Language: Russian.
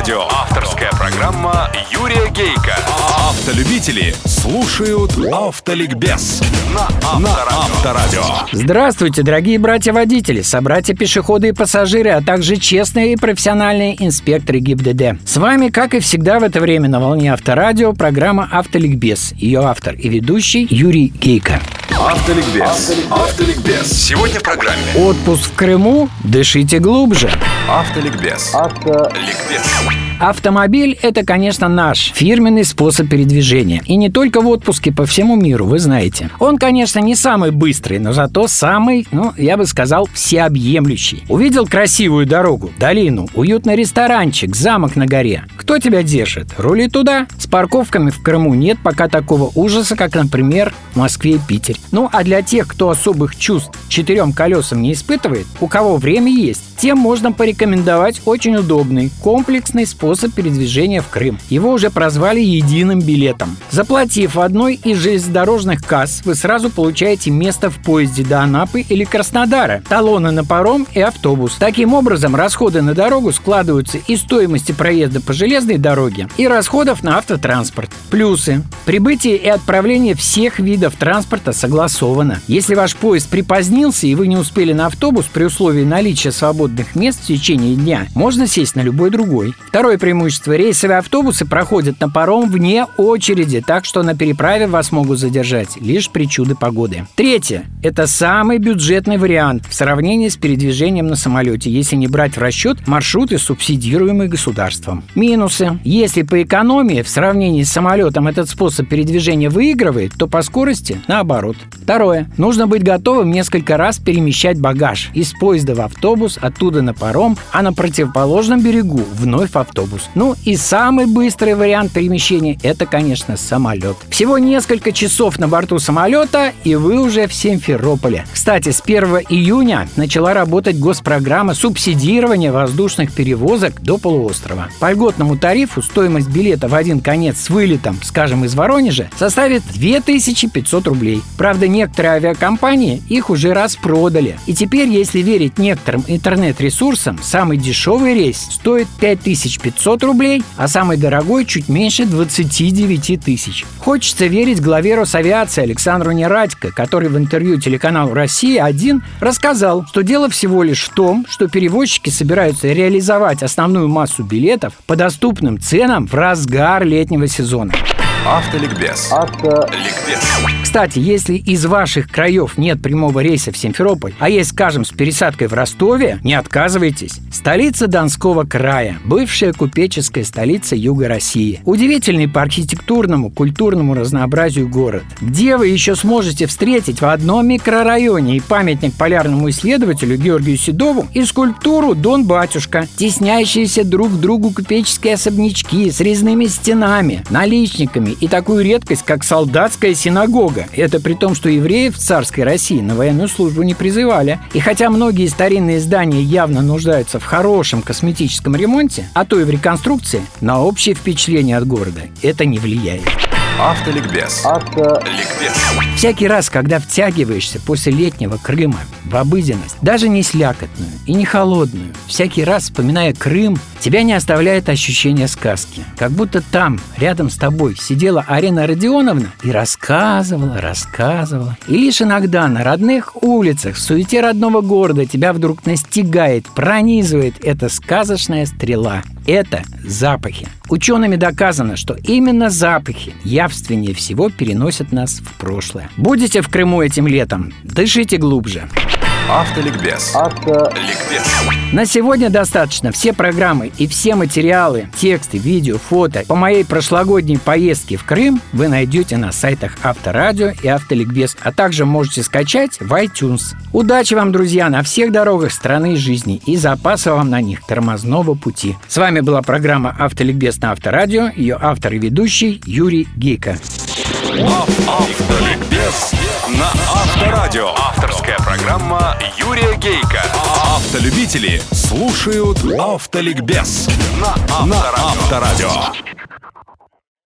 Авторадио. Авторская программа Юрия Гейка. Автолюбители слушают Автоликбез на Авторадио. Здравствуйте, дорогие братья-водители, собратья пешеходы и пассажиры, а также честные и профессиональные инспекторы ГИБДД. С вами, как и всегда в это время на волне Авторадио, программа «Автоликбез». Ее автор и ведущий Юрий Гейко. Автоликбез. Автоликбез. Сегодня в программе Отпуск в Крыму? Дышите глубже. Автоликбез. Ликбез. Автомобиль – это, конечно, наш фирменный способ передвижения. И не только в отпуске по всему миру, вы знаете. Он, конечно, не самый быстрый, но зато самый, ну, я бы сказал, всеобъемлющий. Увидел красивую дорогу, долину, уютный ресторанчик, замок на горе. Кто тебя держит? Рули туда. С парковками в Крыму нет пока такого ужаса, как, например, в Москве и Питере. Ну, а для тех, кто особых чувств четырем колесам не испытывает, у кого время есть, тем можно порекомендовать очень удобный, комплексный способ передвижения в Крым. Его уже прозвали единым билетом. Заплатив одной из железнодорожных касс, вы сразу получаете место в поезде до Анапы или Краснодара, талоны на паром и автобус. Таким образом, расходы на дорогу складываются из стоимости проезда по железной дороге и расходов на автотранспорт. Плюсы. Прибытие и отправление всех видов транспорта согласовано. Если ваш поезд припозднился и вы не успели на автобус при условии наличия свободных мест в течение дня, можно сесть на любой другой. Второе преимущество – рейсовые автобусы проходят на паром вне очереди, так что на переправе вас могут задержать лишь при чуде погоды. Третье – это самый бюджетный вариант в сравнении с передвижением на самолете, если не брать в расчет маршруты, субсидируемые государством. Минусы. Если по экономии в сравнении с самолетом этот способ передвижения выигрывает, то по скорости наоборот. Второе. Нужно быть готовым несколько раз перемещать багаж из поезда в автобус, оттуда на паром, а на противоположном берегу вновь в автобус. Ну и самый быстрый вариант перемещения – это, конечно, самолет. Всего несколько часов на борту самолета, и вы уже в Симферополе. Кстати, с 1 июня начала работать госпрограмма субсидирования воздушных перевозок до полуострова. По льготному тарифу стоимость билета в один конец с вылетом, скажем, из Воронежа, составит 2500 рублей. Правда, некоторые авиакомпании их уже распродали. И теперь, если верить некоторым интернет-ресурсам, самый дешевый рейс стоит 5500 рублей, а самый дорогой чуть меньше 29 тысяч. Хочется верить главе Росавиации Александру Нерадько, который в интервью телеканалу «Россия-1» рассказал, что дело всего лишь в том, что перевозчики собираются реализовать основную массу билетов по доступным ценам в разгар летнего сезона. Автоликбез. Ликбез. Кстати, если из ваших краев нет прямого рейса в Симферополь, а есть, скажем, с пересадкой в Ростове, не отказывайтесь. Столица Донского края, бывшая купеческая столица Юга России. Удивительный по архитектурному, культурному разнообразию город. Где вы еще сможете встретить в одном микрорайоне и памятник полярному исследователю Георгию Седову и скульптуру Дон Батюшка, теснящиеся друг к другу купеческие особнячки с резными стенами, наличниками и такую редкость, как солдатская синагога. Это при том, что евреев в царской России на военную службу не призывали. И хотя многие старинные здания явно нуждаются в хорошем косметическом ремонте, а то и в реконструкции, на общее впечатление от города это не влияет. Автоликбез. Ликбез. Всякий раз, когда втягиваешься после летнего Крыма в обыденность, даже не слякотную и не холодную, всякий раз, вспоминая Крым, тебя не оставляет ощущение сказки. Как будто там, рядом с тобой, сидела Арина Родионовна и рассказывала, рассказывала. И лишь иногда на родных улицах, в суете родного города тебя вдруг настигает, пронизывает эта сказочная стрела. Это запахи. Учеными доказано, что именно запахи явственнее всего переносят нас в прошлое. Будете в Крыму этим летом? Дышите глубже. Автоликбез. Ликбез. На сегодня достаточно. Все программы и все материалы, тексты, видео, фото по моей прошлогодней поездке в Крым вы найдете на сайтах Авторадио и Автоликбез, а также можете скачать в iTunes. Удачи вам, друзья, на всех дорогах страны и жизни и запаса вам на них тормозного пути. С вами была программа Автоликбез на Авторадио, ее автор и ведущий Юрий Гейко. Автоликбез на Авторадио. Авторская программа Юрия Гейка. Автолюбители слушают Автоликбез на Авторадио.